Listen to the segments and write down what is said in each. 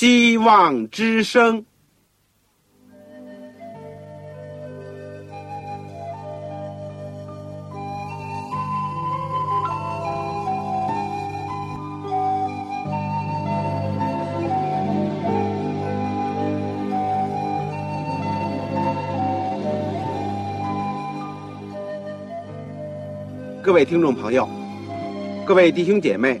希望之声。各位听众朋友，各位弟兄姐妹，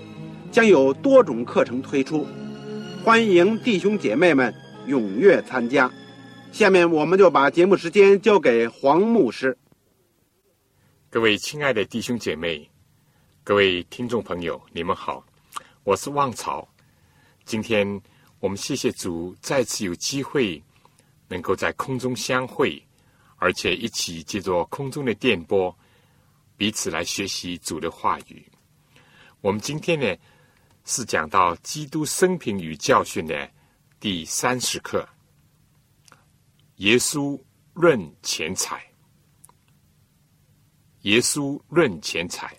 将有多种课程推出，欢迎弟兄姐妹们踊跃参加。下面我们就把节目时间交给黄牧师。各位亲爱的弟兄姐妹，各位听众朋友，你们好，我是旺草。今天我们谢谢主，再次有机会能够在空中相会，而且一起借着空中的电波。彼此来学习主的话语。我们今天呢是讲到基督生平与教训的第三十课。耶稣论钱财。耶稣论钱财。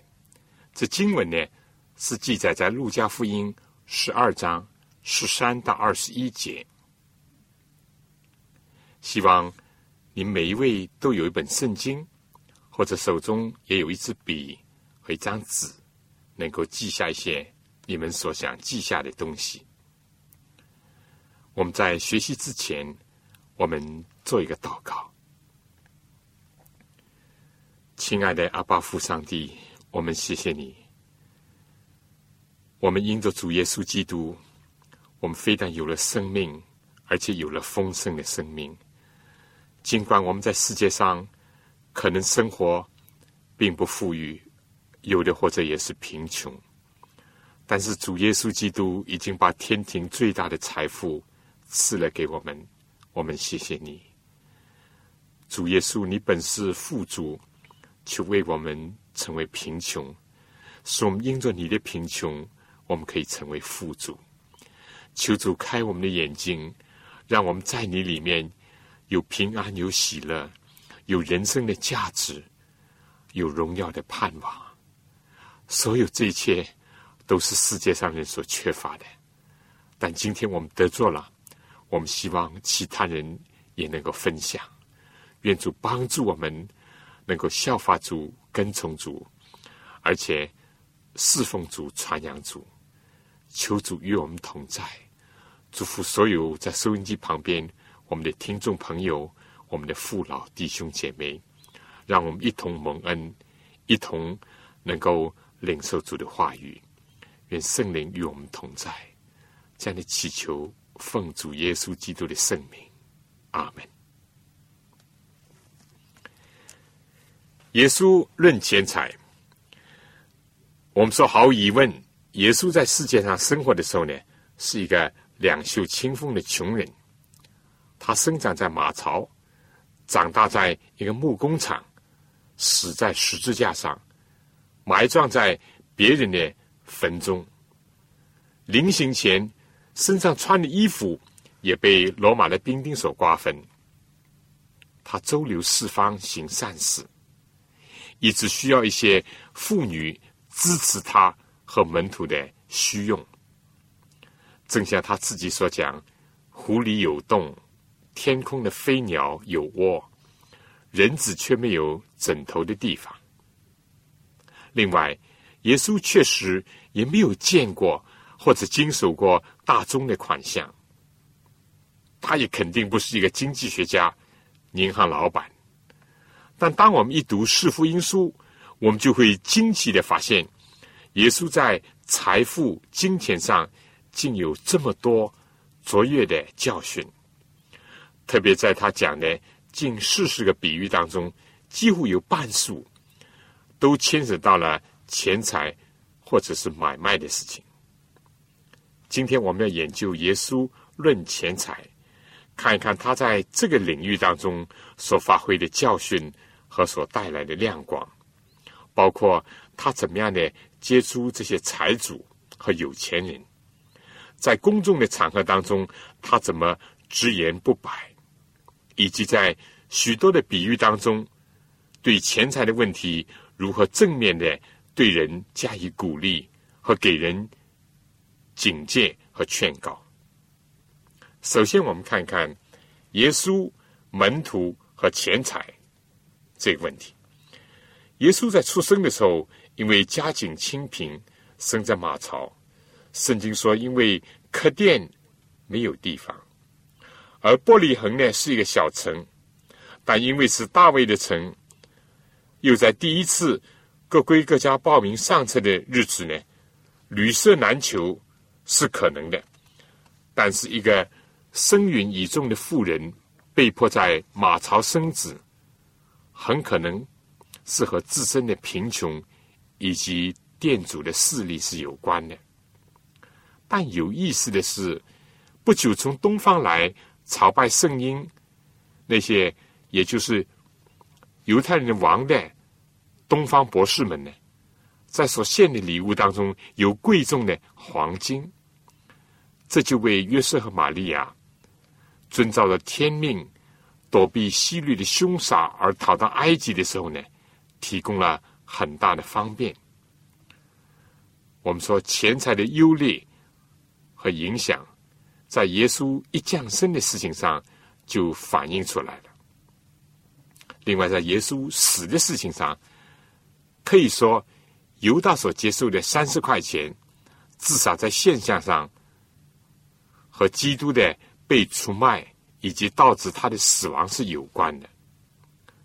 这经文呢是记载在路加福音十二章十三到二十一节。希望你每一位都有一本圣经。或者手中也有一支笔和一张纸，能够记下一些你们所想记下的东西。我们在学习之前，我们做一个祷告。亲爱的阿巴父上帝，我们谢谢你。我们因着主耶稣基督，我们非但有了生命，而且有了丰盛的生命。尽管我们在世界上，可能生活并不富裕，有的或者也是贫穷，但是主耶稣基督已经把天庭最大的财富赐了给我们，我们谢谢你，主耶稣，你本是富足，却为我们成为贫穷，使我们因着你的贫穷，我们可以成为富足。求主开我们的眼睛，让我们在你里面有平安，有喜乐。有人生的价值，有荣耀的盼望，所有这一切都是世界上人所缺乏的。但今天我们得做了，我们希望其他人也能够分享。愿主帮助我们，能够效法主、跟从主，而且侍奉主、传扬主。求主与我们同在，祝福所有在收音机旁边我们的听众朋友。我们的父老弟兄姐妹，让我们一同蒙恩，一同能够领受主的话语。愿圣灵与我们同在，这样的祈求，奉主耶稣基督的圣名，阿门。耶稣论钱财，我们说毫无疑问，耶稣在世界上生活的时候呢，是一个两袖清风的穷人。他生长在马槽。长大在一个木工厂，死在十字架上，埋葬在别人的坟中。临行前，身上穿的衣服也被罗马的兵丁所瓜分。他周流四方行善事，一直需要一些妇女支持他和门徒的需用。正像他自己所讲：“湖里有洞。”天空的飞鸟有窝，人子却没有枕头的地方。另外，耶稣确实也没有见过或者经手过大宗的款项，他也肯定不是一个经济学家、银行老板。但当我们一读《四福音书》，我们就会惊奇的发现，耶稣在财富、金钱上竟有这么多卓越的教训。特别在他讲的近四十个比喻当中，几乎有半数都牵扯到了钱财或者是买卖的事情。今天我们要研究耶稣论钱财，看一看他在这个领域当中所发挥的教训和所带来的亮光，包括他怎么样的接触这些财主和有钱人，在公众的场合当中他怎么直言不摆，以及在许多的比喻当中对钱财的问题如何正面的对人加以鼓励和给人。警戒和劝告。首先，我们看看耶稣门徒和钱财这个问题。耶稣在出生的时候，因为家境清贫，生在马槽。圣经说，因为客店没有地方，而伯利恒呢是一个小城，但因为是大卫的城，又在第一次各归各家报名上车的日子呢，旅舍难求。是可能的，但是一个生允以重的妇人被迫在马槽生子，很可能是和自身的贫穷以及店主的势力是有关的。但有意思的是，不久从东方来朝拜圣婴，那些也就是犹太人的王的东方博士们呢？在所献的礼物当中有贵重的黄金，这就为约瑟和玛利亚遵照了天命，躲避希律的凶杀而逃到埃及的时候呢，提供了很大的方便。我们说钱财的优劣和影响，在耶稣一降生的事情上就反映出来了。另外，在耶稣死的事情上，可以说。犹大所接受的三十块钱，至少在现象上和基督的被出卖以及导致他的死亡是有关的。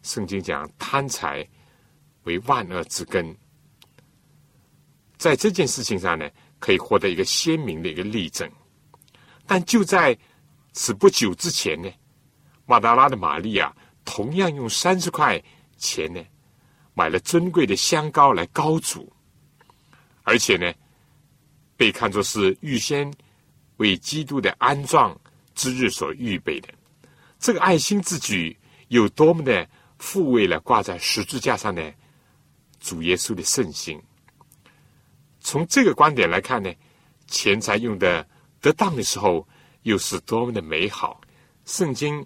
圣经讲贪财为万恶之根，在这件事情上呢，可以获得一个鲜明的一个例证。但就在此不久之前呢，马达拉的玛利亚同样用三十块钱呢。买了尊贵的香膏来高煮，而且呢，被看作是预先为基督的安葬之日所预备的。这个爱心之举有多么的抚慰了挂在十字架上的主耶稣的圣心。从这个观点来看呢，钱财用的得当的时候，又是多么的美好。圣经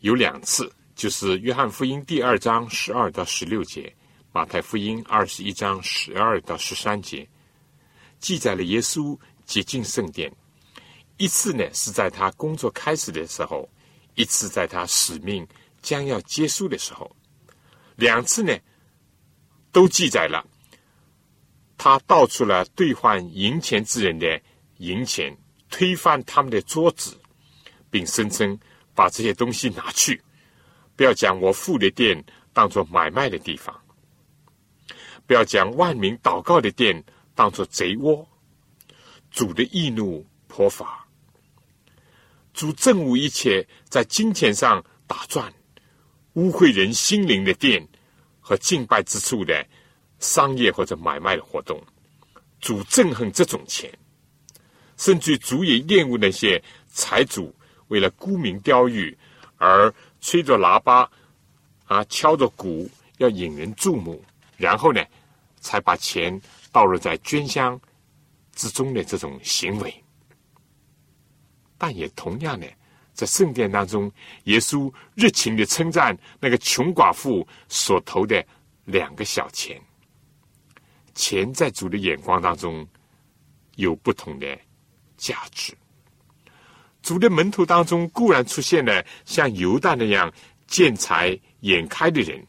有两次，就是约翰福音第二章十二到十六节。马太福音二十一章十二到十三节，记载了耶稣接近圣殿。一次呢是在他工作开始的时候，一次在他使命将要结束的时候。两次呢，都记载了他盗出了兑换银钱之人的银钱，推翻他们的桌子，并声称把这些东西拿去，不要将我父的店当做买卖的地方。不要将万民祷告的殿当作贼窝，主的易怒颇发，主憎恶一切在金钱上打转、污秽人心灵的殿和敬拜之处的商业或者买卖的活动。主憎恨这种钱，甚至主也厌恶那些财主为了沽名钓誉而吹着喇叭啊、敲着鼓，要引人注目，然后呢？才把钱倒入在捐箱之中的这种行为，但也同样的，在圣殿当中，耶稣热情的称赞那个穷寡妇所投的两个小钱。钱在主的眼光当中有不同的价值。主的门徒当中固然出现了像犹大那样见财眼开的人，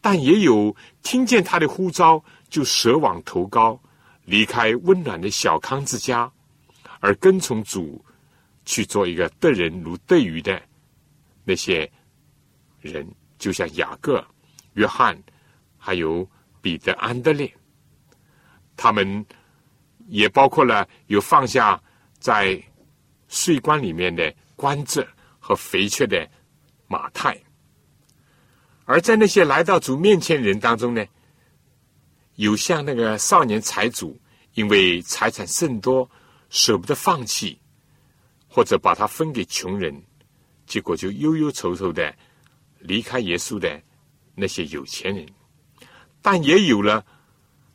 但也有听见他的呼召。就舍往投高，离开温暖的小康之家，而跟从主去做一个得人如得鱼的那些人，就像雅各、约翰，还有彼得、安德烈，他们也包括了有放下在税关里面的官职和肥缺的马太，而在那些来到主面前人当中呢？有像那个少年财主，因为财产甚多，舍不得放弃，或者把它分给穷人，结果就忧忧愁愁的离开耶稣的那些有钱人。但也有了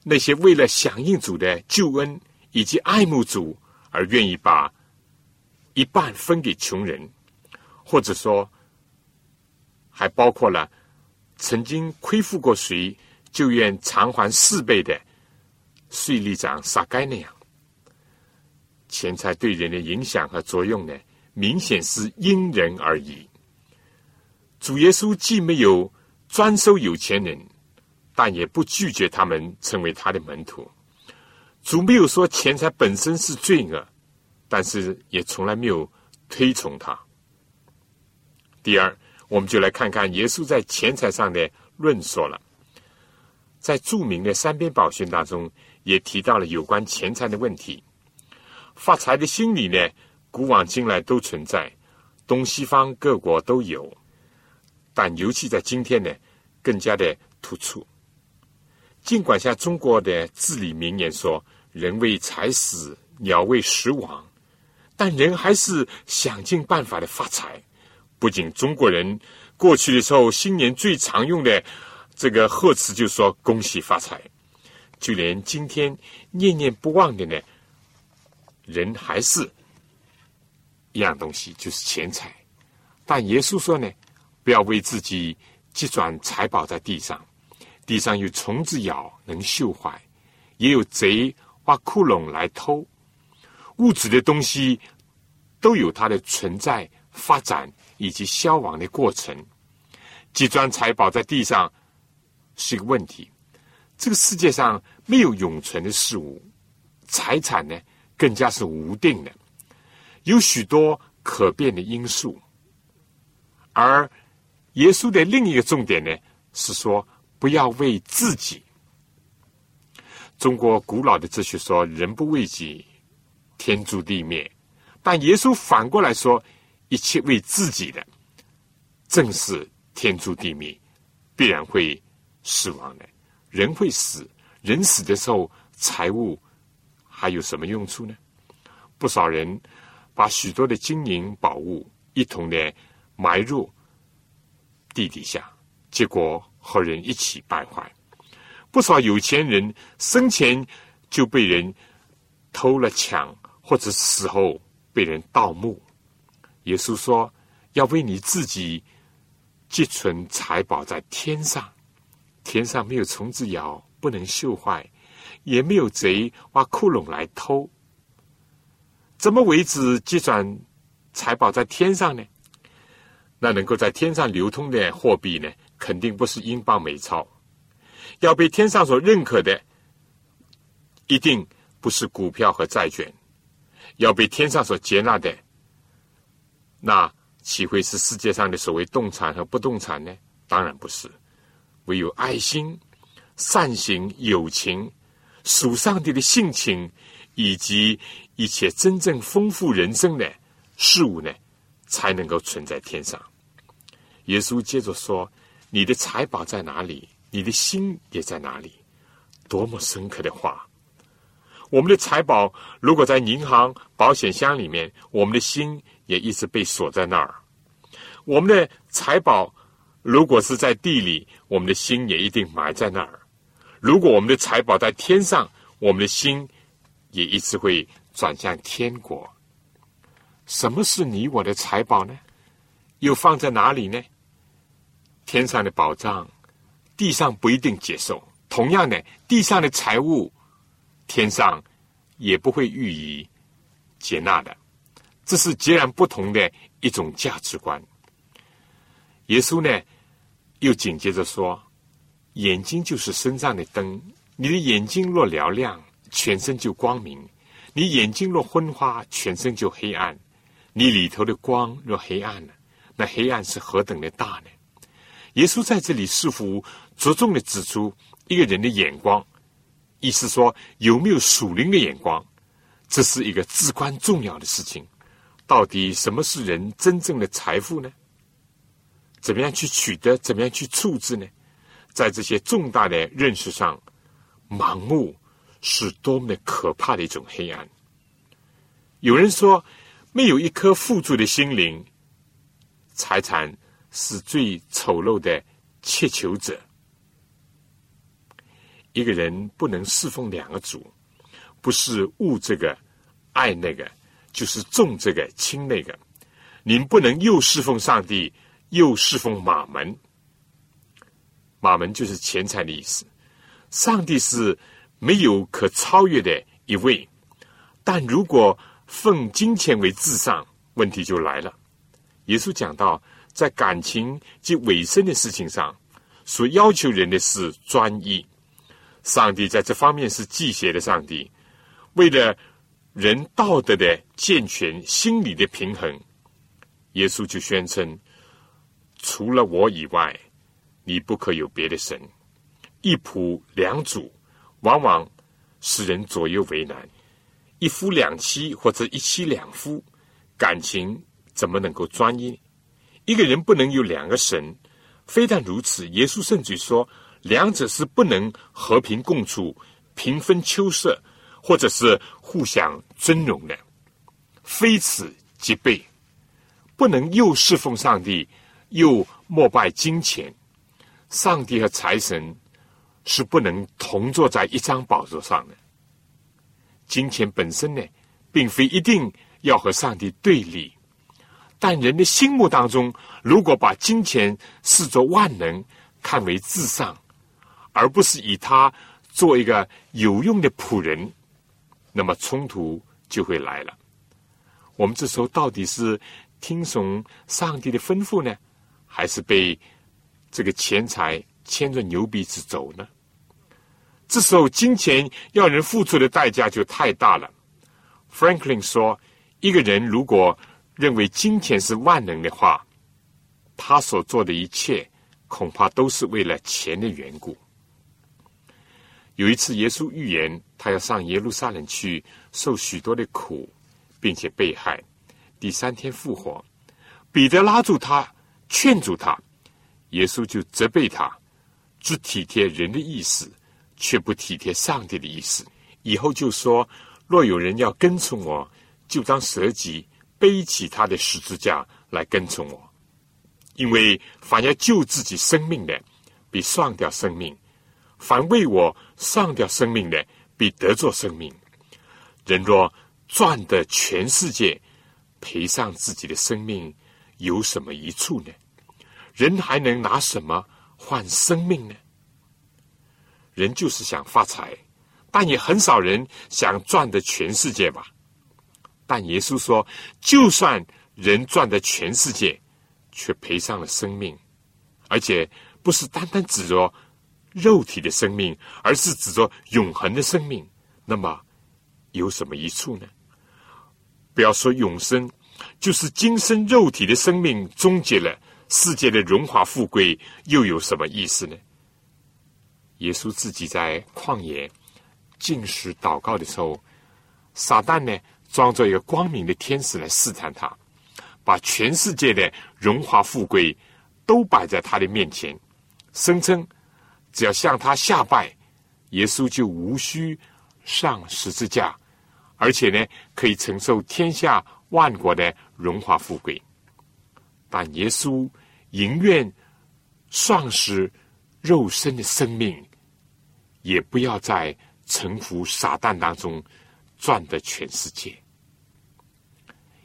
那些为了响应主的救恩以及爱慕主而愿意把一半分给穷人，或者说还包括了曾经亏负过谁就愿偿还四倍的税吏长撒该那样。钱财对人的影响和作用呢，明显是因人而异。主耶稣既没有专收有钱人。但也不拒绝他们成为他的门徒。主没有说钱财本身是罪恶，但是也从来没有推崇他。第二，我们就来看看耶稣在钱财上的论说了。在著名的三边宝训当中，也提到了有关钱财的问题。发财的心理呢，古往今来都存在，东西方各国都有，但尤其在今天呢，更加的突出。尽管像中国的至理名言说“人为财死，鸟为食亡”，但人还是想尽办法的发财。不仅中国人过去的时候新年最常用的这个贺词就说“恭喜发财”，就连今天念念不忘的呢，人还是一样东西，就是钱财。但耶稣说呢，不要为自己积攒财宝在地上。地上有虫子咬，能锈坏；也有贼挖窟窿来偷。物质的东西都有它的存在、发展以及消亡的过程。积攒财宝在地上是一个问题。这个世界上没有永存的事物，财产呢更加是无定的，有许多可变的因素。而耶稣的另一个重点呢是说。不要为自己。中国古老的哲学说：“人不为己，天诛地灭。”但耶稣反过来说：“一切为自己的，正是天诛地灭，必然会死亡的。人会死，人死的时候，财物还有什么用处呢？不少人把许多的金银宝物一同的埋入地底下，结果。和人一起败坏，不少有钱人生前就被人偷了抢，或者死后被人盗墓。耶稣说：“要为你自己积存财宝在天上，天上没有虫子咬，不能锈坏，也没有贼挖窟窿来偷。怎么为之积攒财宝在天上呢？那能够在天上流通的货币呢？”肯定不是英镑美钞，要被天上所认可的，一定不是股票和债券；要被天上所接纳的，那岂会是世界上的所谓动产和不动产呢？当然不是。唯有爱心、善行、友情、属上帝的性情，以及一切真正丰富人生的事物呢，才能够存在天上。耶稣接着说。你的财宝在哪里？你的心也在哪里？多么深刻的话！我们的财宝如果在银行保险箱里面，我们的心也一直被锁在那儿。我们的财宝如果是在地里，我们的心也一定埋在那儿。如果我们的财宝在天上，我们的心也一直会转向天国。什么是你我的财宝呢？又放在哪里呢？天上的宝藏，地上不一定接受；同样的，地上的财物，天上也不会予以接纳的。这是截然不同的一种价值观。耶稣呢，又紧接着说：“眼睛就是身上的灯，你的眼睛若嘹亮，全身就光明；你眼睛若昏花，全身就黑暗。你里头的光若黑暗了，那黑暗是何等的大呢？”耶稣在这里似乎着重的指出一个人的眼光，意思说有没有属灵的眼光，这是一个至关重要的事情。到底什么是人真正的财富呢？怎么样去取得？怎么样去处置呢？在这些重大的认识上，盲目是多么的可怕的一种黑暗。有人说，没有一颗富足的心灵，财产是最丑陋的切求者。一个人不能侍奉两个主，不是物这个爱那个，就是重这个轻那个。您不能又侍奉上帝，又侍奉马门。马门就是钱财的意思。上帝是没有可超越的一位，但如果奉金钱为至上，问题就来了。耶稣讲到，在感情及尾声的事情上，所要求人的是专一。上帝在这方面是忌邪的。上帝为了人道德的健全、心理的平衡，耶稣就宣称：除了我以外，你不可有别的神。一仆两主，往往使人左右为难；一夫两妻或者一妻两夫，感情怎么能够专一？一个人不能有两个神。非但如此，耶稣甚至说。两者是不能和平共处、平分秋色，或者是互相尊荣的，非此即悖。不能又侍奉上帝，又膜拜金钱。上帝和财神是不能同坐在一张宝座上的。金钱本身呢，并非一定要和上帝对立，但人的心目当中，如果把金钱视作万能，看为至上。而不是以他做一个有用的仆人，那么冲突就会来了。我们这时候到底是听从上帝的吩咐呢，还是被这个钱财牵着牛鼻子走呢？这时候金钱要人付出的代价就太大了。Franklin 说：“一个人如果认为金钱是万能的话，他所做的一切恐怕都是为了钱的缘故。”有一次，耶稣预言他要上耶路撒冷去受许多的苦，并且被害，第三天复活。彼得拉住他，劝阻他，耶稣就责备他，只体贴人的意思，却不体贴上帝的意思。以后就说：若有人要跟从我，就当舍己，背起他的十字架来跟从我。因为凡要救自己生命的，必丧掉生命。凡为我丧掉生命的，必得作生命。人若赚得全世界，赔上自己的生命，有什么益处呢？人还能拿什么换生命呢？人就是想发财，但也很少人想赚得全世界吧。但耶稣说，就算人赚得全世界，却赔上了生命，而且不是单单指着。肉体的生命，而是指着永恒的生命，那么有什么益处呢？不要说永生，就是今生肉体的生命终结了，世界的荣华富贵又有什么意思呢？耶稣自己在旷野进食祷告的时候，撒旦呢装作一个光明的天使来试探他，把全世界的荣华富贵都摆在他的面前，声称。只要向他下拜，耶稣就无需上十字架，而且呢，可以承受天下万国的荣华富贵。但耶稣宁愿丧失肉身的生命，也不要在臣服撒旦当中赚得全世界。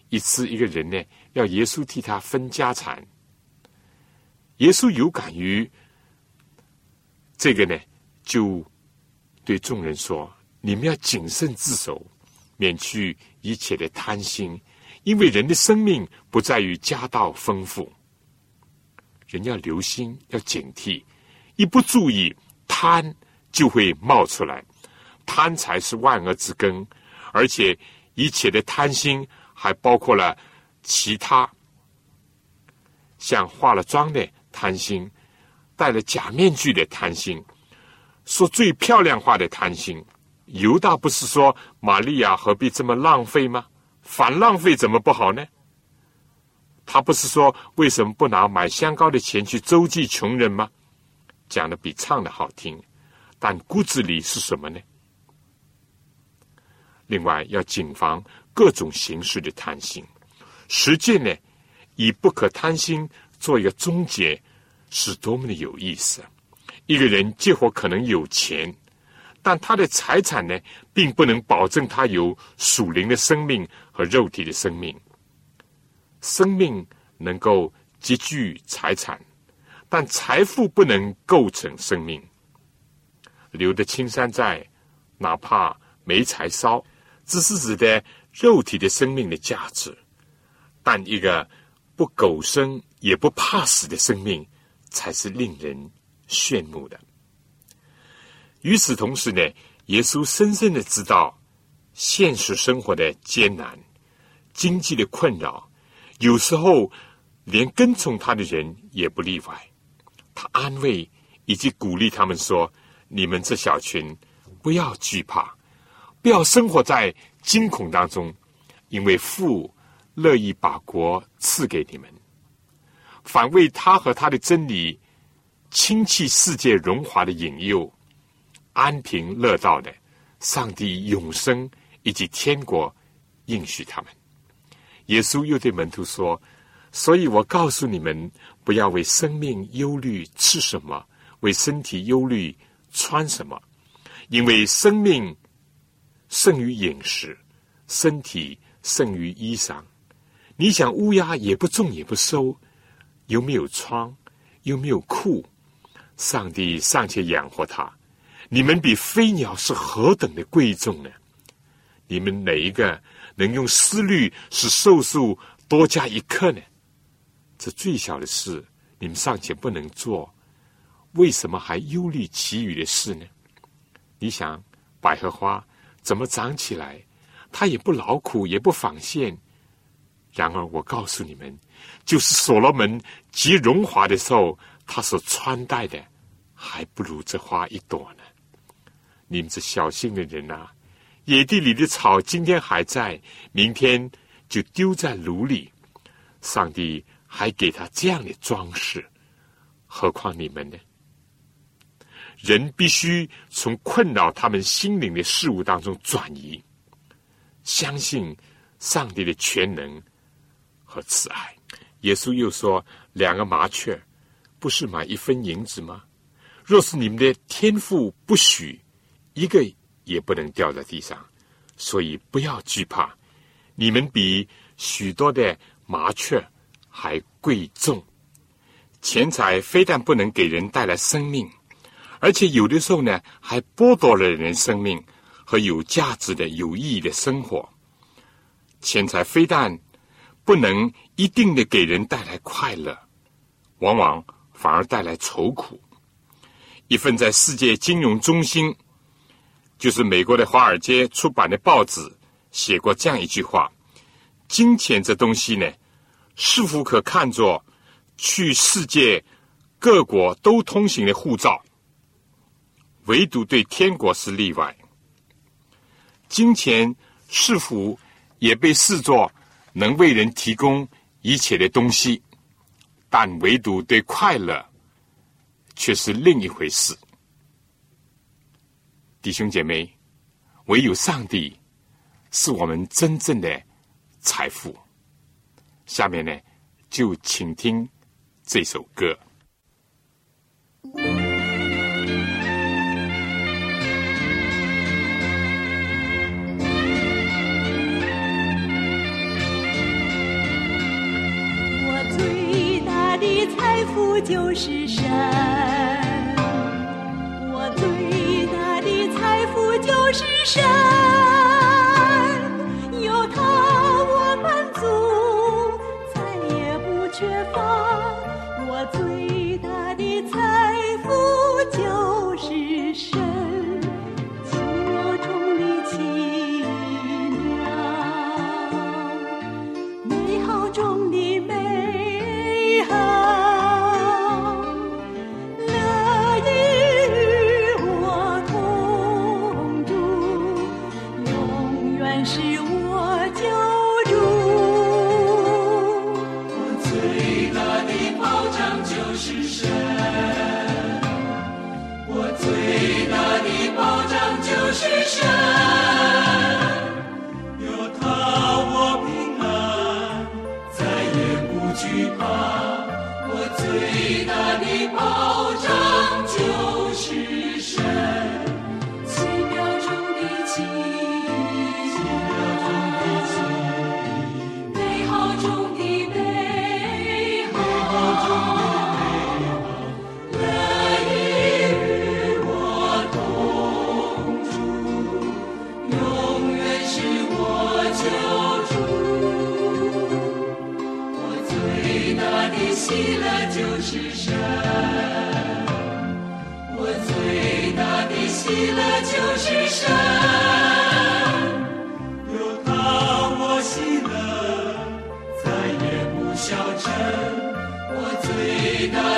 一次，一个人呢，要耶稣替他分家产，耶稣有感于。这个呢，就对众人说：“你们要谨慎自守，免去一切的贪心，因为人的生命不在于家道丰富。人要留心，要警惕，一不注意，贪就会冒出来。贪财是万恶之根，而且一切的贪心还包括了其他，像化了妆的贪心。”戴了假面具的贪心，说最漂亮话的贪心。犹大不是说玛利亚何必这么浪费吗？反浪费怎么不好呢？他不是说为什么不拿买香膏的钱去周济穷人吗？讲的比唱的好听，但骨子里是什么呢？另外要谨防各种形式的贪心。实践呢，以不可贪心做一个终结，是多么的有意思！一个人结果可能有钱，但他的财产呢，并不能保证他有属灵的生命和肉体的生命。生命能够积聚财产，但财富不能构成生命。留得青山在，哪怕没柴烧，只是指的肉体的生命的价值。但一个不苟生也不怕死的生命，才是令人炫目的。与此同时呢，耶稣深深的知道现实生活的艰难、经济的困扰，有时候连跟从他的人也不例外。他安慰以及鼓励他们说：“你们这小群，不要惧怕，不要生活在惊恐当中，因为父。”乐意把国赐给你们，反为他和他的真理亲戚世界荣华的引诱，安平乐道的上帝永生以及天国应许他们。耶稣又对门徒说：“所以我告诉你们，不要为生命忧虑吃什么，为身体忧虑穿什么，因为生命胜于饮食，身体胜于衣裳。”你想乌鸦也不种也不收，又没有窗，又没有库，上帝尚且养活它，你们比飞鸟是何等的贵重呢？你们哪一个能用思虑使寿数多加一刻呢？这最小的事，你们尚且不能做，为什么还忧虑其余的事呢？你想百合花怎么长起来？它也不劳苦，也不纺线。然而，我告诉你们，就是所罗门极荣华的时候，他所穿戴的，还不如这花一朵呢。你们这小心的人呐，野地里的草今天还在，明天就丢在炉里。上帝还给他这样的装饰，何况你们呢？人必须从困扰他们心灵的事物当中转移，相信上帝的全能。和慈爱，耶稣又说：“两个麻雀，不是买一分银子吗？若是你们的天赋不许，一个也不能掉在地上。所以不要惧怕，你们比许多的麻雀还贵重。钱财非但不能给人带来生命，而且有的时候呢，还剥夺了人生命和有价值的、有意义的生活。钱财非但……”不能一定的给人带来快乐，往往反而带来愁苦。一份在世界金融中心，就是美国的华尔街出版的报纸，写过这样一句话：“金钱这东西呢，是否可看作去世界各国都通行的护照？唯独对天国是例外。金钱是否也被视作？”能为人提供一切的东西，但唯独对快乐却是另一回事。弟兄姐妹，唯有上帝是我们真正的财富。下面呢，就请听这首歌。我最大的财富就是神，生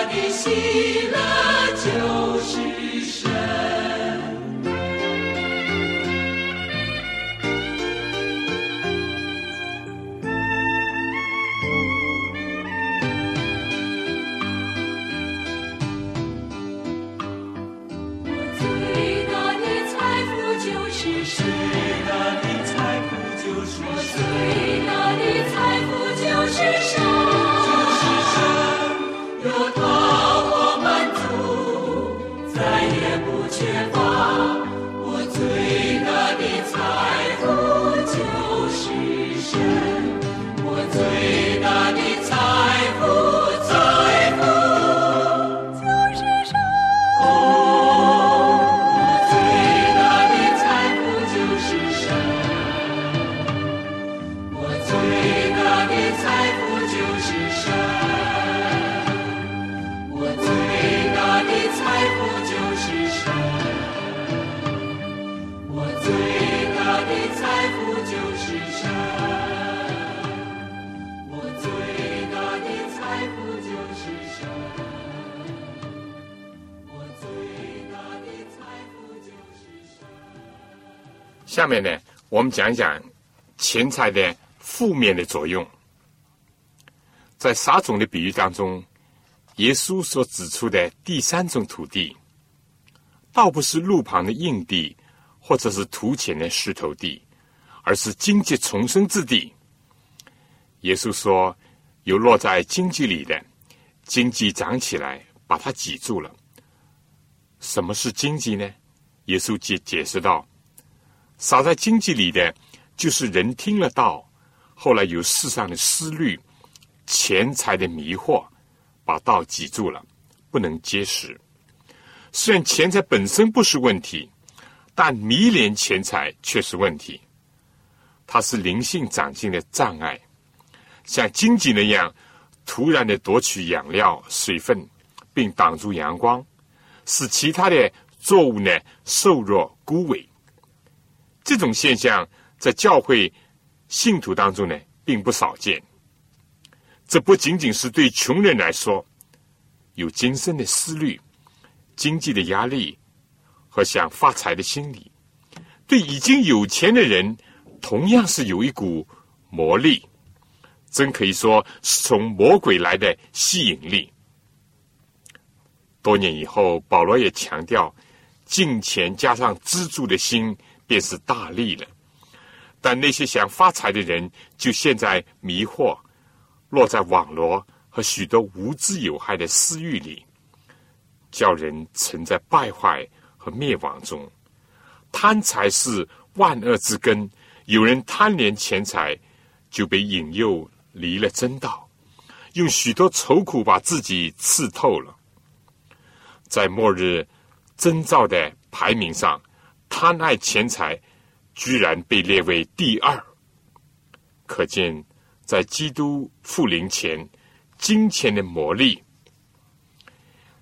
的喜乐就下面呢，我们讲一讲钱财的负面的作用。在撒种的比喻当中，耶稣所指出的第三种土地，倒不是路旁的硬地，或者是土浅的石头地，而是荆棘丛生之地。耶稣说，有落在荆棘里的，荆棘长起来，把它挤住了。什么是经济呢？耶稣解解释道。撒在经济里的，就是人听了道，后来有世上的思虑、钱财的迷惑，把道挤住了，不能结实。虽然钱财本身不是问题，但迷恋钱财却是问题。它是灵性长进的障碍，像荆棘那样突然的夺取养料、水分，并挡住阳光，使其他的作物呢瘦弱枯萎。这种现象在教会信徒当中呢，并不少见。这不仅仅是对穷人来说，有今生的思虑、经济的压力和想发财的心理；对已经有钱的人，同样是有一股魔力，真可以说是从魔鬼来的吸引力。多年以后，保罗也强调，金钱加上资助的心。便是大利了，但那些想发财的人就陷在迷惑、落在网罗和许多无知有害的私欲里，叫人沉在败坏和灭亡中。贪财是万恶之根，有人贪恋钱财，就被引诱离了真道，用许多愁苦把自己刺透了。在末日征兆的排名上。贪爱钱财，居然被列为第二。可见，在基督复临前，金钱的魔力。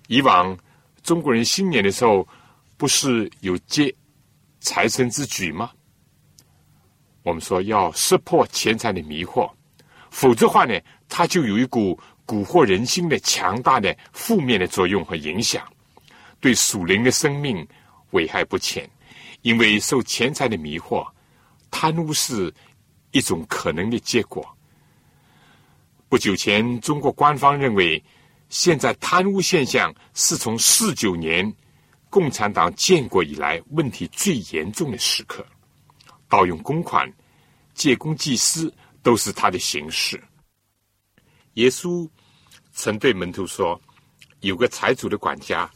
以往中国人新年的时候，不是有接财神之举吗？我们说要识破钱财的迷惑，否则话呢，它就有一股蛊惑人心的强大的负面的作用和影响，对属灵的生命危害不浅。因为受钱财的迷惑，贪污是一种可能的结果。不久前，中国官方认为，现在贪污现象是从四九年共产党建国以来问题最严重的时刻。盗用公款、借公济私都是他的形式。耶稣曾对门徒说：“有个财主的管家，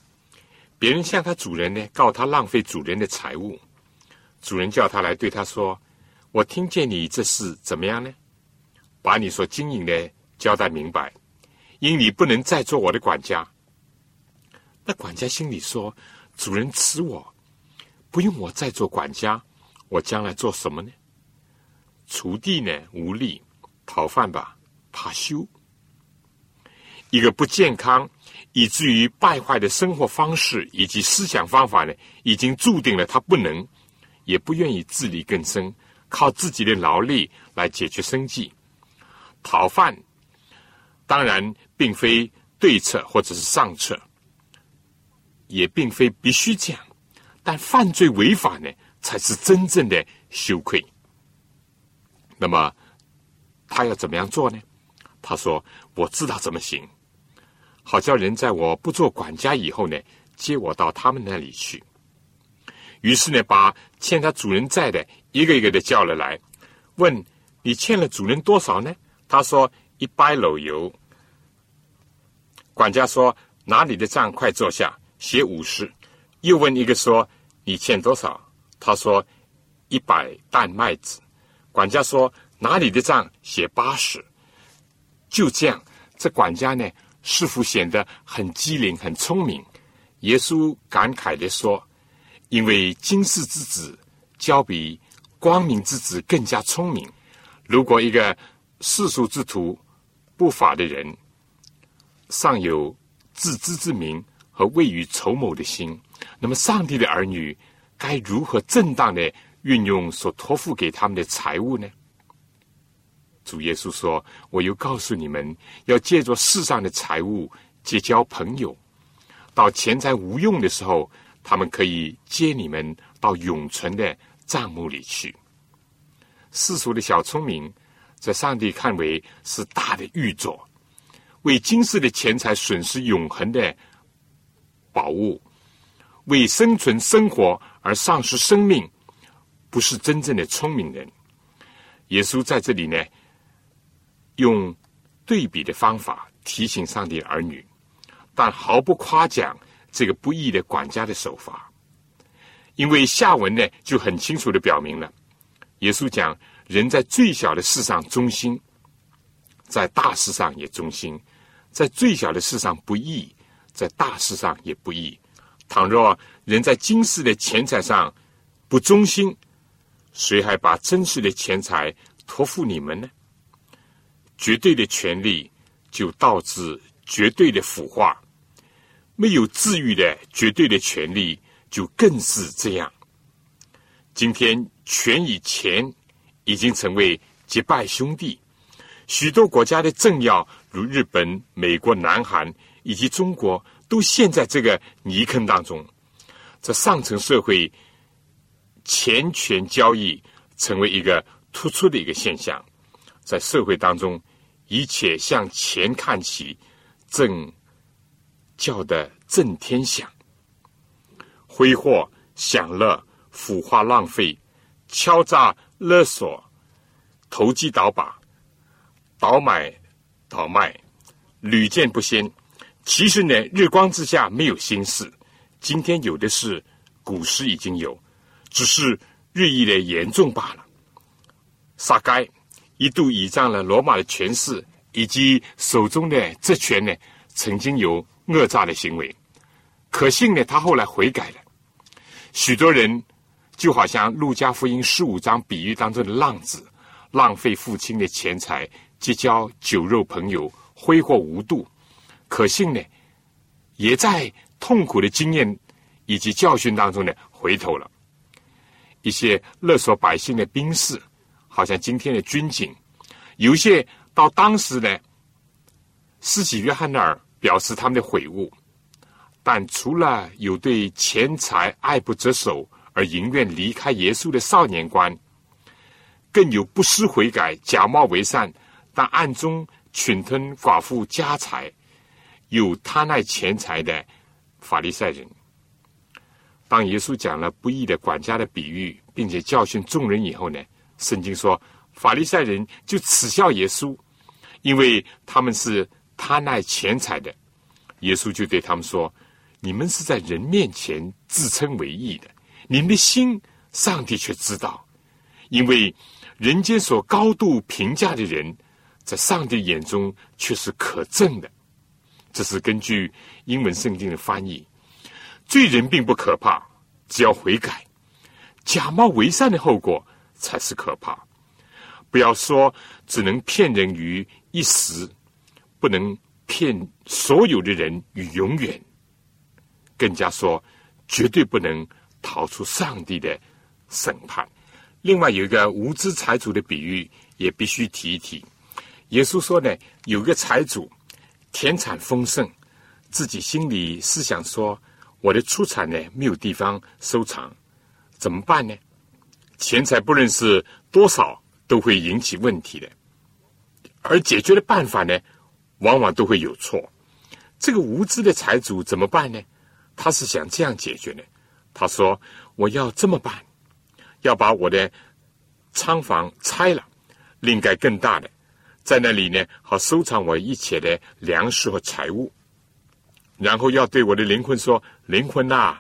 别人向他主人呢告他浪费主人的财物，主人叫他来对他说：‘我听见你这事怎么样呢？把你所经营的交代明白，因你不能再做我的管家。’那管家心里说：‘主人辞我，不用我再做管家，我将来做什么呢？锄地呢无力，讨饭吧怕羞。’一个不健康以至于败坏的生活方式以及思想方法呢，已经注定了他不能，也不愿意自力更生，靠自己的劳力来解决生计。讨饭当然并非对策或者是上策，也并非必须这样，但犯罪违法呢，才是真正的羞愧。那么他要怎么样做呢？他说：“我知道怎么行。”好叫人在我不做管家以后呢，接我到他们那里去。于是呢，把欠他主人债的一个一个的叫了来，问你欠了主人多少呢？他说一百篓油。管家说哪里的账，快坐下，写五十。又问一个说你欠多少？他说一百担麦子。管家说哪里的账，写八十。就这样，这管家呢？似乎显得很机灵、很聪明。耶稣感慨地说：“因为今世之子，交比光明之子更加聪明。如果一个世俗之徒、不法的人，尚有自知之明和未雨绸缪的心，那么上帝的儿女该如何正当的运用所托付给他们的财物呢？”主耶稣说：“我又告诉你们，要借着世上的财物结交朋友，到钱财无用的时候，他们可以接你们到永存的账目里去。世俗的小聪明，在上帝看为是大的玉镯，为今世的钱财损失永恒的宝物，为生存生活而丧失生命，不是真正的聪明人。耶稣在这里呢。”用对比的方法提醒上帝儿女，但毫不夸奖这个不义的管家的手法，因为下文呢就很清楚的表明了，耶稣讲人在最小的事上忠心，在大事上也忠心，在最小的事上不义，在大事上也不义。倘若人在今世的钱财上不忠心，谁还把真实的钱财托付你们呢？绝对的权利就导致绝对的腐化，没有治愈的绝对的权利就更是这样。今天权与钱已经成为结拜兄弟，许多国家的政要如日本、美国、南韩以及中国都陷在这个泥坑当中。这上层社会钱权交易成为一个突出的一个现象。在社会当中，一切向钱看齐，正叫得震天响，挥霍享乐，腐化浪费，敲诈勒索，投机倒把，倒买倒卖，屡见不鲜。其实呢，日光之下没有新事，今天有的是，古时已经有，只是日益的严重罢了。撒该。一度倚仗了罗马的权势以及手中的职权呢，曾经有恶诈的行为。可幸呢，他后来悔改了。许多人就好像路加福音十五章比喻当中的浪子，浪费父亲的钱财，结交酒肉朋友，挥霍无度。可幸呢，也在痛苦的经验以及教训当中呢，回头了。一些勒索百姓的兵士。好像今天的军警，有些到当时呢，施洗约翰那儿表示他们的悔悟，但除了有对钱财爱不择手而宁愿离开耶稣的少年官，更有不思悔改、假冒为善，但暗中侵吞寡妇家财、有贪爱钱财的法利赛人。当耶稣讲了不义的管家的比喻，并且教训众人以后呢？圣经说，法利赛人就耻笑耶稣，因为他们是贪爱钱财的。耶稣就对他们说：“你们是在人面前自称为义的，你们的心，上帝却知道，因为人间所高度评价的人，在上帝眼中却是可憎的。”这是根据英文圣经的翻译。罪人并不可怕，只要悔改。假冒为善的后果才是可怕。不要说只能骗人于一时，不能骗所有的人于永远。更加说，绝对不能逃出上帝的审判。另外，有一个无知财主的比喻，也必须提一提。耶稣说呢，有个财主，田产丰盛，自己心里思想说：“我的出产呢，没有地方收藏。”怎么办呢？钱财不论是多少，都会引起问题的，而解决的办法呢，往往都会有错。这个无知的财主怎么办呢？他是想这样解决呢？他说：“我要这么办，要把我的仓房拆了，另盖更大的，在那里呢，好收藏我一切的粮食和财物。然后要对我的灵魂说：‘灵魂呐！’”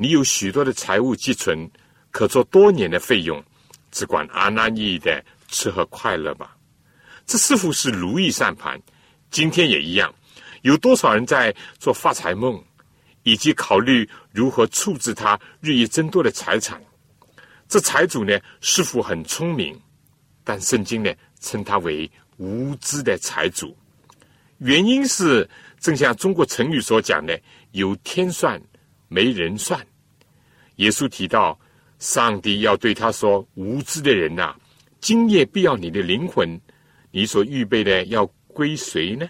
你有许多的财物积存，可做多年的费用，只管安安逸逸的吃喝快乐吧。这似乎是如意算盘，今天也一样。有多少人在做发财梦，以及考虑如何处置他日益增多的财产？这财主呢，似乎很聪明，但圣经呢称他为无知的财主。原因是，正像中国成语所讲的，有天算。没人算。耶稣提到，上帝要对他说：“无知的人呐，今夜必要你的灵魂，你所预备的要归谁呢？”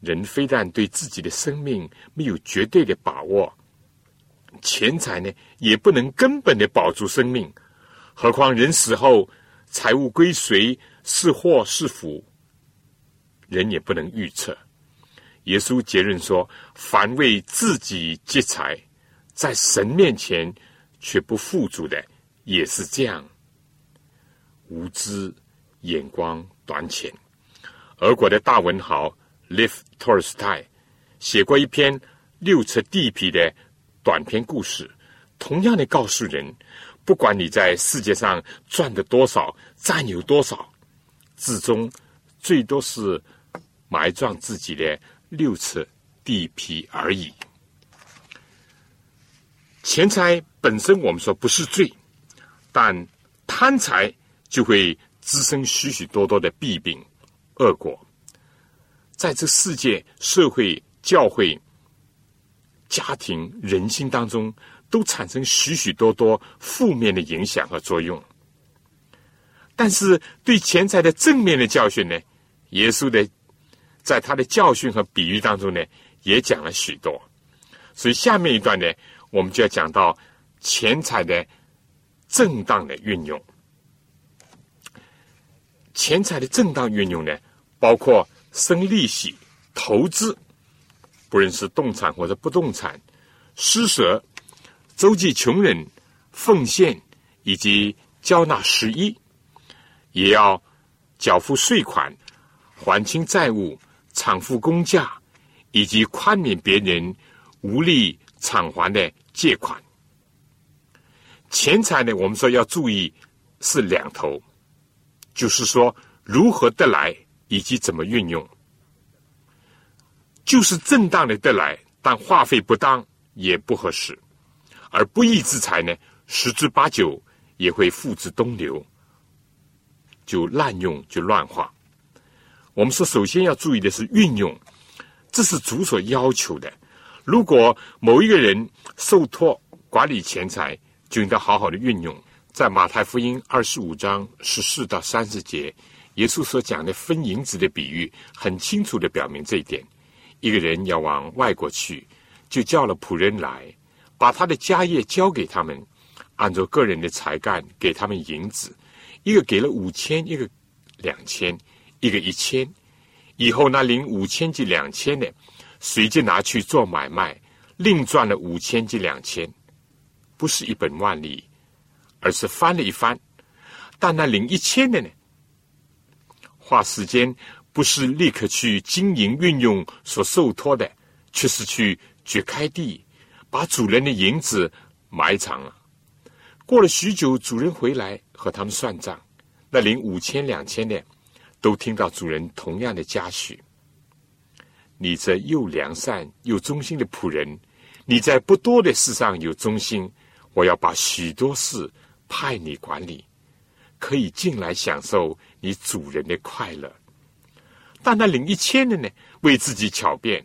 人非但对自己的生命没有绝对的把握，钱财呢也不能根本的保住生命，何况人死后财物归谁，是祸是福，人也不能预测。耶稣结论说：“凡为自己积财，在神面前却不富足的，也是这样无知、眼光短浅。”俄国的大文豪 Lev Tolstoy 写过一篇六尺地皮的短篇故事，同样的告诉人：不管你在世界上赚的多少，占有多少，至终最多是埋葬自己的。六尺地皮而已。钱财本身我们说不是罪，但贪财就会滋生许许多多的弊病、恶果，在这世界、社会、教会、家庭、人心当中，都产生许许多多负面的影响和作用。但是对钱财的正面的教训呢？耶稣的。在他的教训和比喻当中呢，也讲了许多。所以下面一段呢，我们就要讲到钱财的正当的运用。钱财的正当运用呢，包括生利息、投资，不论是动产或者不动产，施舍、周济穷人、奉献以及交纳十一，也要缴付税款、还清债务。偿付公价，以及宽免别人无力偿还的借款。钱财呢，我们说要注意是两头，就是说如何得来以及怎么运用，就是正当的得来，但话费不当也不合适；而不义之财呢，十之八九也会付之东流，就滥用就乱花。我们说，首先要注意的是运用，这是主所要求的。如果某一个人受托管理钱财，就应该好好的运用。在马太福音二十五章十四到三十节，耶稣所讲的分银子的比喻，很清楚的表明这一点。一个人要往外国去，就叫了仆人来，把他的家业交给他们，按照个人的才干给他们银子。一个给了五千，一个两千。一个一千，以后那领五千及两千的，随即拿去做买卖，另赚了五千及两千，不是一本万利，而是翻了一番。但那领一千的呢，花时间不是立刻去经营运用所受托的，却是去掘开地，把主人的银子埋藏了。过了许久，主人回来和他们算账，那领五千两千的，都听到主人同样的嘉许。你这又良善又忠心的仆人，你在不多的事上有忠心，我要把许多事派你管理，可以进来享受你主人的快乐。但那领一千的呢，为自己巧辩，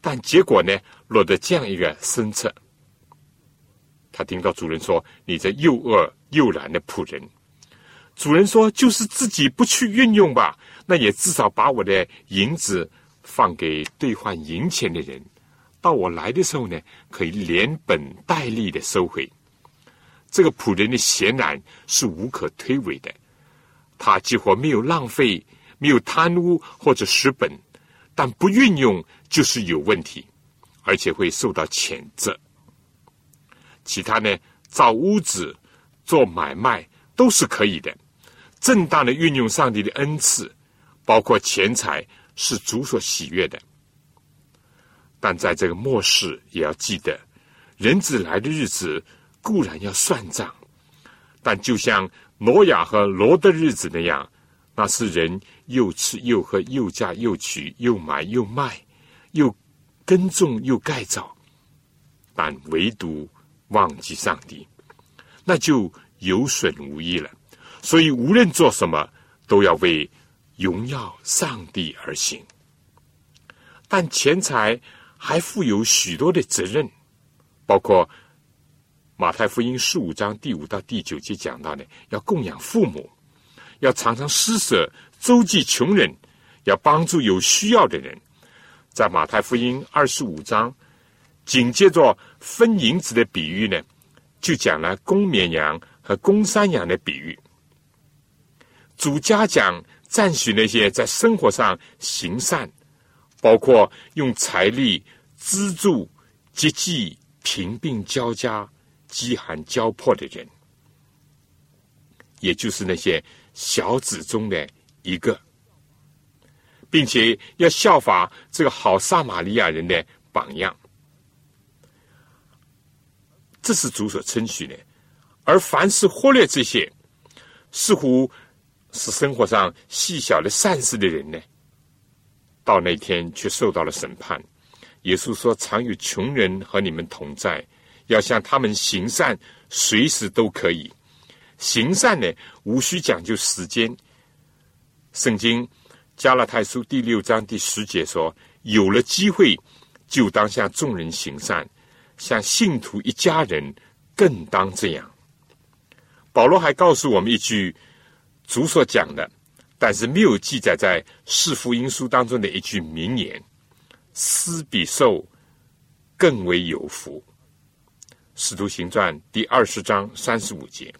但结果呢，落得这样一个深策。他听到主人说：“你这又恶又懒的仆人。”主人说：“就是自己不去运用吧，那也至少把我的银子放给兑换银钱的人，到我来的时候呢，可以连本带利的收回。”这个仆人的显然是无可推诿的，他几乎没有浪费，没有贪污或者失本，但不运用就是有问题，而且会受到谴责。其他呢，造屋子、做买卖都是可以的。正当的运用上帝的恩赐，包括钱财，是主所喜悦的。但在这个末世，也要记得，人子来的日子固然要算账，但就像挪亚和罗的日子那样，那是人又吃又喝，又嫁又娶，又买又卖，又耕种又盖造，但唯独。忘记上帝，那就有损无益了。所以无论做什么，都要为荣耀上帝而行。但钱财还负有许多的责任，包括马太福音十五章第五到第九节讲到的，要供养父母，要常常施舍周济穷人，要帮助有需要的人。在马太福音二十五章。紧接着分银子的比喻呢，就讲了公绵羊和公山羊的比喻。主家讲赞许那些在生活上行善，包括用财力资助、接济贫病交加、饥寒交迫的人，也就是那些小子中的一个，并且要效法这个好撒玛利亚人的榜样。这是主所称许的，而凡是忽略这些，似乎是生活上细小的善事的人呢，到那天却受到了审判。耶稣说：“常有穷人和你们同在，要向他们行善，随时都可以。行善呢，无需讲究时间。圣经加拉太书第六章第十节说：有了机会，就当向众人行善。”向信徒一家人，更当这样。保罗还告诉我们一句主所讲的，但是没有记载在四福音书当中的一句名言：“施比受更为有福。”使徒行传第二十章三十五节。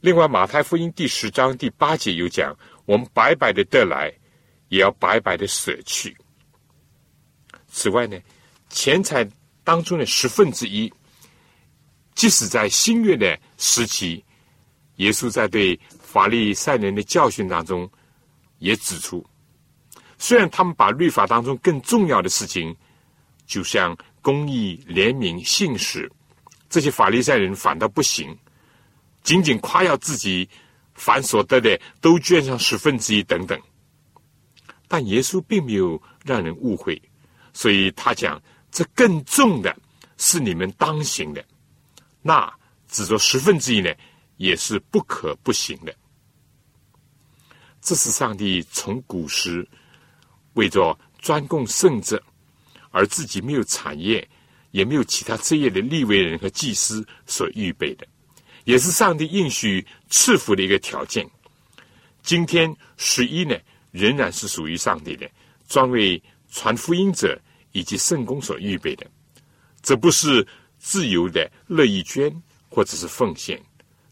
另外，马太福音第十章第八节有讲：“我们白白的得来，也要白白的舍去。”此外呢，钱财。当中的十分之一，即使在新约的时期，耶稣在对法利赛人的教训当中也指出，虽然他们把律法当中更重要的事情，就像公义、怜悯、信实，这些法利赛人反倒不行，仅仅夸耀自己凡所得的都捐上十分之一等等。但耶稣并没有让人误会，所以他讲。这更重的是你们当行的，那只做十分之一呢，也是不可不行的。这是上帝从古时为着专供圣者，而自己没有产业，也没有其他职业的立位人和祭司所预备的，也是上帝应许赐福的一个条件。今天十一呢，仍然是属于上帝的，专为传福音者。以及圣公所预备的，这不是自由的乐意捐或者是奉献，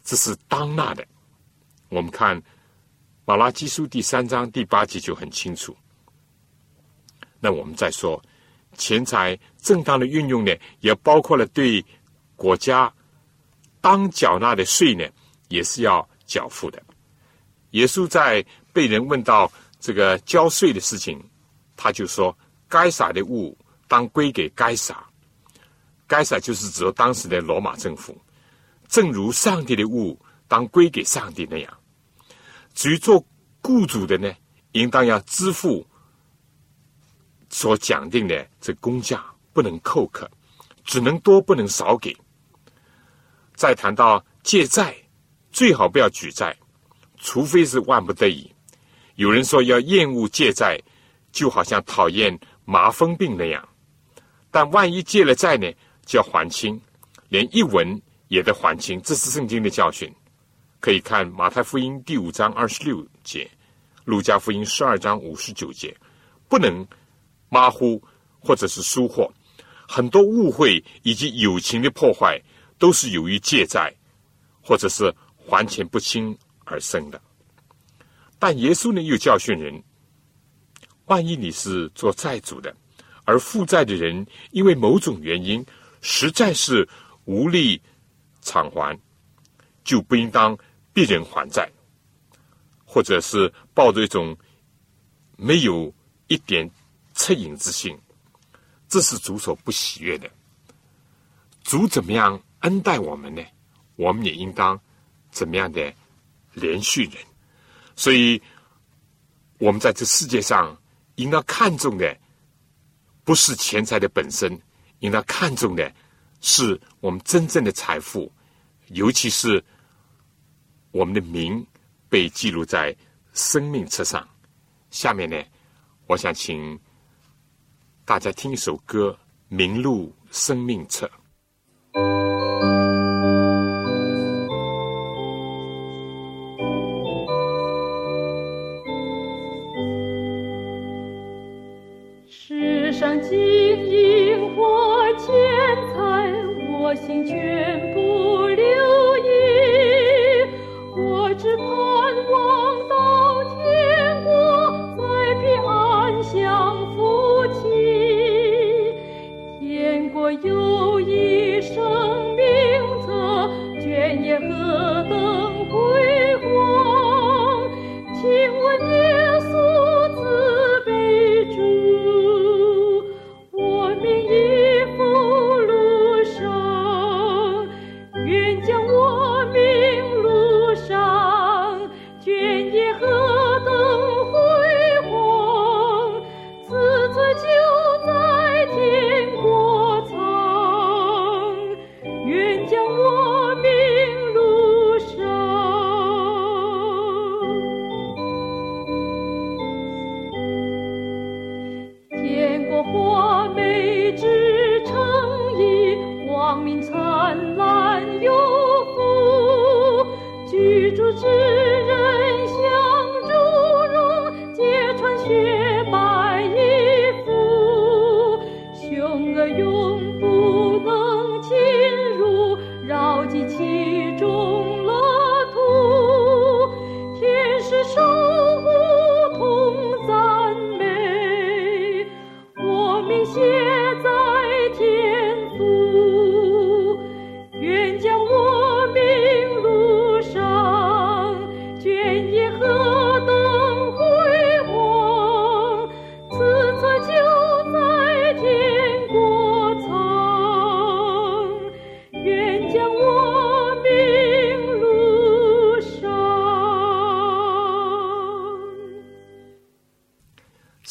这是当纳的。我们看马拉基书第三章第八节就很清楚。那我们再说，钱财正当的运用呢，也包括了对国家当缴纳的税呢，也是要缴付的。耶稣在被人问到这个交税的事情，他就说：“该撒的物当归给该撒。”该撒就是指当时的罗马政府，正如上帝的物当归给上帝那样。至于做雇主的呢，应当要支付所讲定的这工价，不能扣克，只能多不能少给。再谈到借债，最好不要举债，除非是万不得已。有人说要厌恶借债，就好像讨厌麻风病那样。但万一借了债呢，就要还清，连一文也得还清。这是圣经的教训。可以看马太福音第五章二十六节，路加福音十二章五十九节，不能马虎或者是疏忽。很多误会以及友情的破坏，都是由于借债或者是还钱不清而生的。但耶稣呢，又教训人：万一你是做债主的，而负债的人因为某种原因实在是无力偿还，就不应当。逼人还债，或者是抱着一种没有一点恻隐之心，这是主所不喜悦的。主怎么样恩待我们呢？我们也应当怎么样的连续人？所以，我们在这世界上应当看重的不是钱财的本身，应当看重的是我们真正的财富，尤其是。我们的名被记录在生命册上。下面呢，我想请大家听一首歌，《名录生命册》。世上金银或钱财，我心却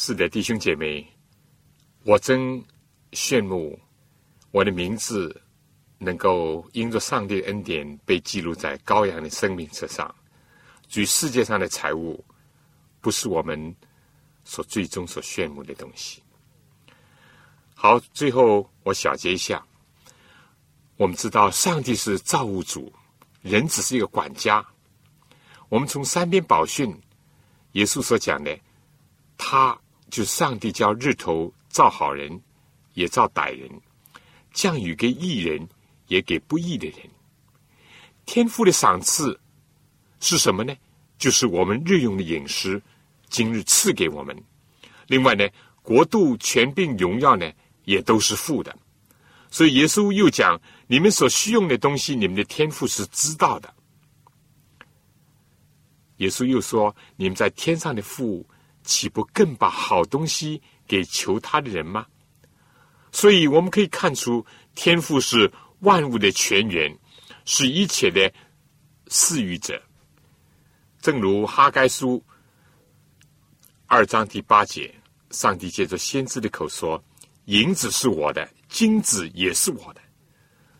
是的，弟兄姐妹，我真羡慕我的名字能够因着上帝的恩典被记录在羔羊的生命册上。至于世界上的财物，不是我们所最终所羡慕的东西。好，最后我小结一下，我们知道上帝是造物主，人只是一个管家。我们从三边宝训，耶稣所讲的，他就上帝叫日头照好人，也照歹人；降雨给义人，也给不义的人。天赋的赏赐是什么呢？就是我们日用的饮食，今日赐给我们。另外呢，国度、权柄、荣耀呢，也都是父的。所以耶稣又讲：你们所需用的东西，你们的天赋是知道的。耶稣又说：“你们在天上的父，岂不更把好东西给求他的人吗？”所以我们可以看出，天赋是万物的泉源，是一切的赐予者。正如哈该书二章第八节，上帝借着先知的口说：“银子是我的，金子也是我的。”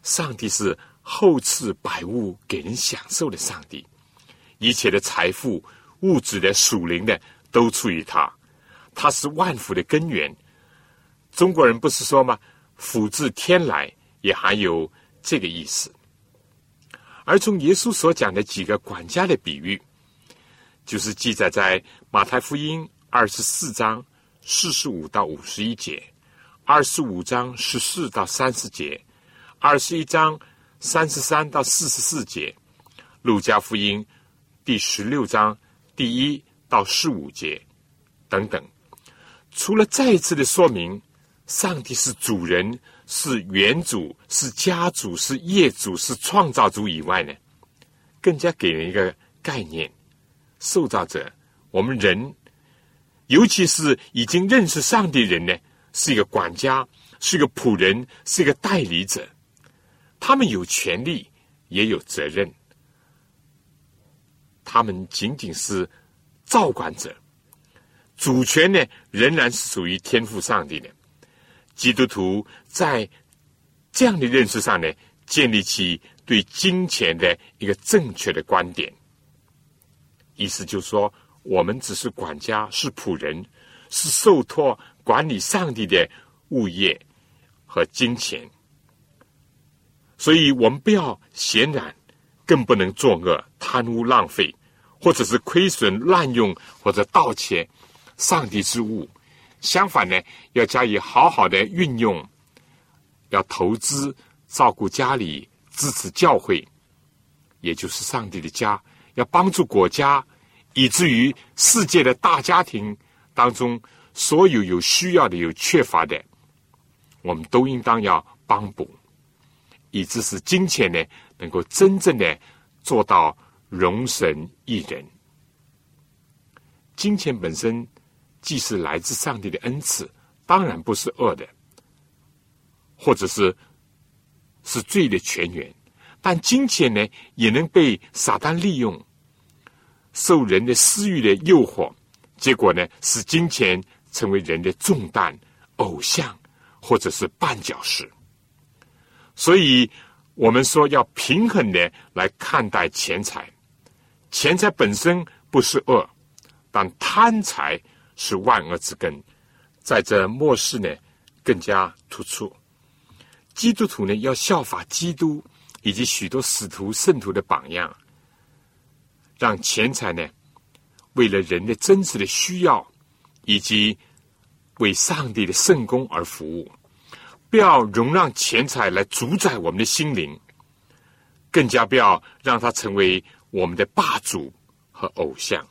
上帝是厚赐百物给人享受的上帝。一切的财富、物质的、属灵的，都出于他。他是万福的根源。中国人不是说吗？“福自天来”，也含有这个意思。而从耶稣所讲的几个管家的比喻，就是记载在马太福音二十四章四十五到五十一节，二十五章十四到三十节，二十一章三十三到四十四节，路加福音。第十六章第一到十五节等等，除了再一次的说明上帝是主人、是原主、是家主、是业主、是创造主以外呢，更加给人一个概念：受造者，我们人，尤其是已经认识上帝人呢，是一个管家，是一个仆人，是一个代理者，他们有权利，也有责任。他们仅仅是照管者，主权呢仍然是属于天赋上帝的。基督徒在这样的认识上呢，建立起对金钱的一个正确的观点。意思就是说，我们只是管家，是仆人，是受托管理上帝的物业和金钱。所以我们不要显然，更不能作恶、贪污、浪费。或者是亏损、滥用或者盗窃上帝之物，相反呢，要加以好好的运用，要投资照顾家里、支持教会，也就是上帝的家，要帮助国家，以至于世界的大家庭当中，所有有需要的、有缺乏的，我们都应当要帮补，以致使金钱呢，能够真正的做到。容神一人，金钱本身既是来自上帝的恩赐，当然不是恶的，或者是是罪的泉源。但金钱呢，也能被撒旦利用，受人的私欲的诱惑，结果呢，使金钱成为人的重担、偶像，或者是绊脚石。所以，我们说要平衡的来看待钱财。钱财本身不是恶，但贪财是万恶之根，在这末世呢更加突出。基督徒呢要效法基督以及许多使徒圣徒的榜样，让钱财呢为了人的真实的需要以及为上帝的圣功而服务，不要容让钱财来主宰我们的心灵，更加不要让它成为。我们的霸主和偶像。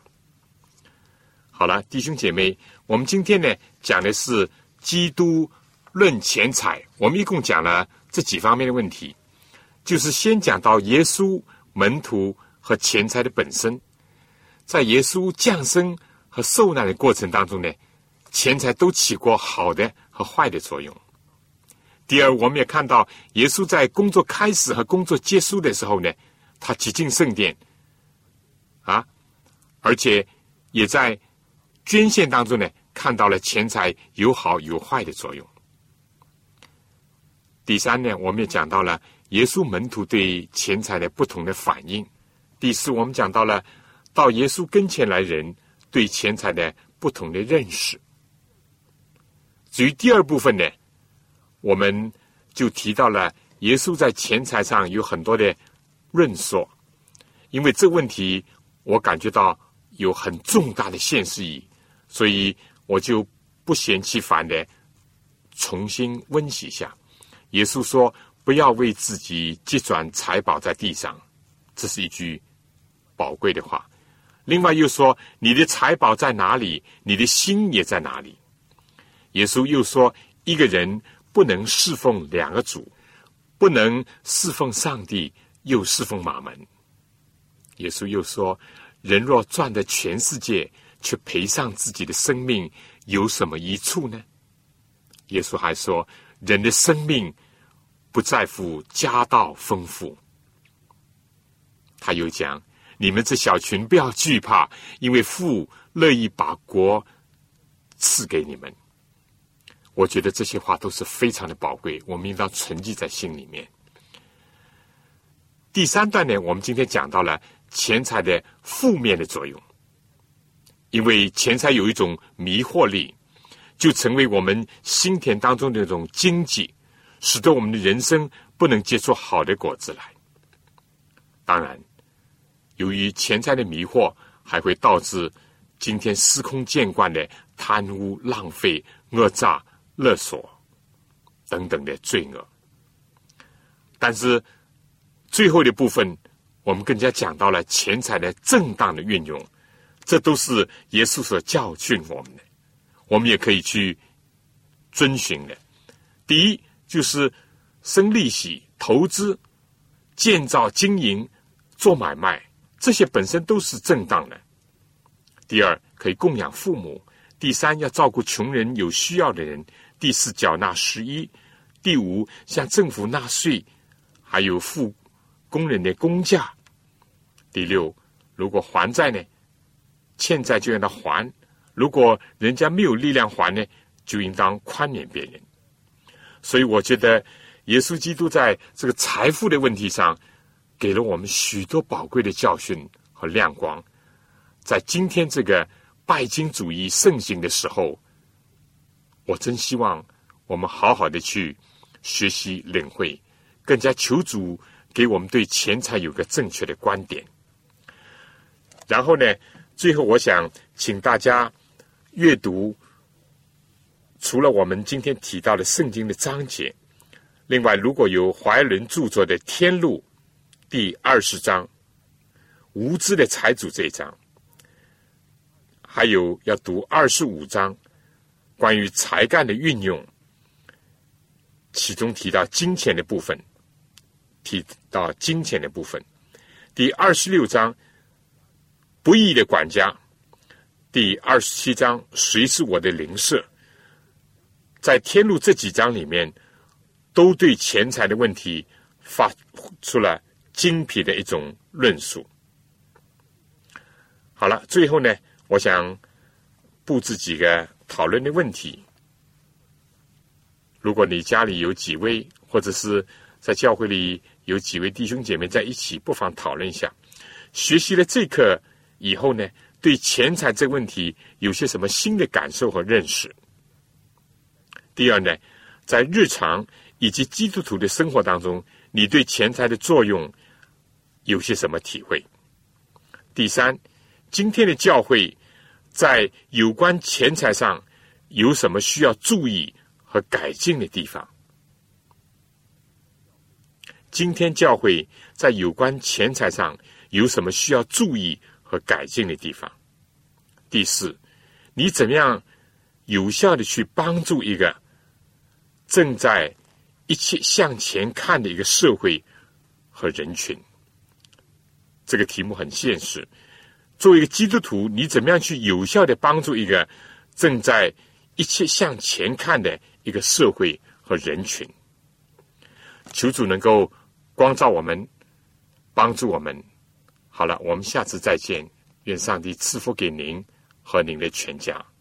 好了，弟兄姐妹，我们今天呢讲的是基督论钱财。我们一共讲了这几方面的问题，就是先讲到耶稣门徒和钱财的本身，在耶稣降生和受难的过程当中呢，钱财都起过好的和坏的作用。第二，我们也看到耶稣在工作开始和工作结束的时候呢，他挤进圣殿。啊，而且也在捐献当中呢，看到了钱财有好有坏的作用。第三呢，我们也讲到了耶稣门徒对钱财的不同的反应。第四，我们讲到了到耶稣跟前来人对钱财的不同的认识。至于第二部分呢，我们就提到了耶稣在钱财上有很多的论说，因为这问题。我感觉到有很重大的现实意义，所以我就不嫌其烦的重新温习一下。耶稣说：“不要为自己积攒财宝在地上。”这是一句宝贵的话。另外又说：“你的财宝在哪里，你的心也在哪里。”耶稣又说：“一个人不能侍奉两个主，不能侍奉上帝又侍奉马门。”耶稣又说。人若赚得全世界，却赔上自己的生命，有什么益处呢？耶稣还说，人的生命不在乎家道丰富。他又讲：你们这小群不要惧怕，因为父乐意把国赐给你们。我觉得这些话都是非常的宝贵，我们应当存记在心里面。第三段呢，我们今天讲到了钱财的负面的作用，因为钱财有一种迷惑力，就成为我们心田当中的一种荆棘，使得我们的人生不能结出好的果子来。当然，由于钱财的迷惑，还会导致今天司空见惯的贪污、浪费、讹诈、勒索等等的罪恶。但是最后的部分，我们更加讲到了钱财的正当的运用，这都是耶稣所教训我们的，我们也可以去遵循的。第一，就是生利息、投资、建造、经营、做买卖，这些本身都是正当的。第二，可以供养父母；第三，要照顾穷人、有需要的人；第四，缴纳十一；第五，向政府纳税，还有付工人的工价；第六，如果还债呢，欠债就让他还；如果人家没有力量还呢，就应当宽免别人。所以，我觉得耶稣基督在这个财富的问题上，给了我们许多宝贵的教训和亮光。在今天这个拜金主义盛行的时候，我真希望我们好好的去学习领会，更加求主给我们对钱财有个正确的观点。然后呢，最后我想请大家阅读，除了我们今天提到的圣经的章节，另外如果有怀仁著作的《天路》第二十章“无知的财主”这一章。还有要读二十五章，关于才干的运用，其中提到金钱的部分，提到金钱的部分。第二十六章不义的管家，第二十七章谁是我的邻舍？在天路这几章里面，都对钱财的问题发出了精辟的一种论述。好了，最后呢？我想布置几个讨论的问题。如果你家里有几位，或者是在教会里有几位弟兄姐妹在一起，不妨讨论一下。学习了这课以后呢，对钱财这个问题有些什么新的感受和认识？第二呢，在日常以及基督徒的生活当中，你对钱财的作用有些什么体会？第三。今天的教会，在有关钱财上有什么需要注意和改进的地方？今天教会在有关钱财上有什么需要注意和改进的地方？第四，你怎么样有效的去帮助一个正在一切向前看的一个社会和人群？这个题目很现实。作为一个基督徒，你怎么样去有效的帮助一个正在一切向前看的一个社会和人群？求主能够光照我们，帮助我们。好了，我们下次再见。愿上帝赐福给您和您的全家。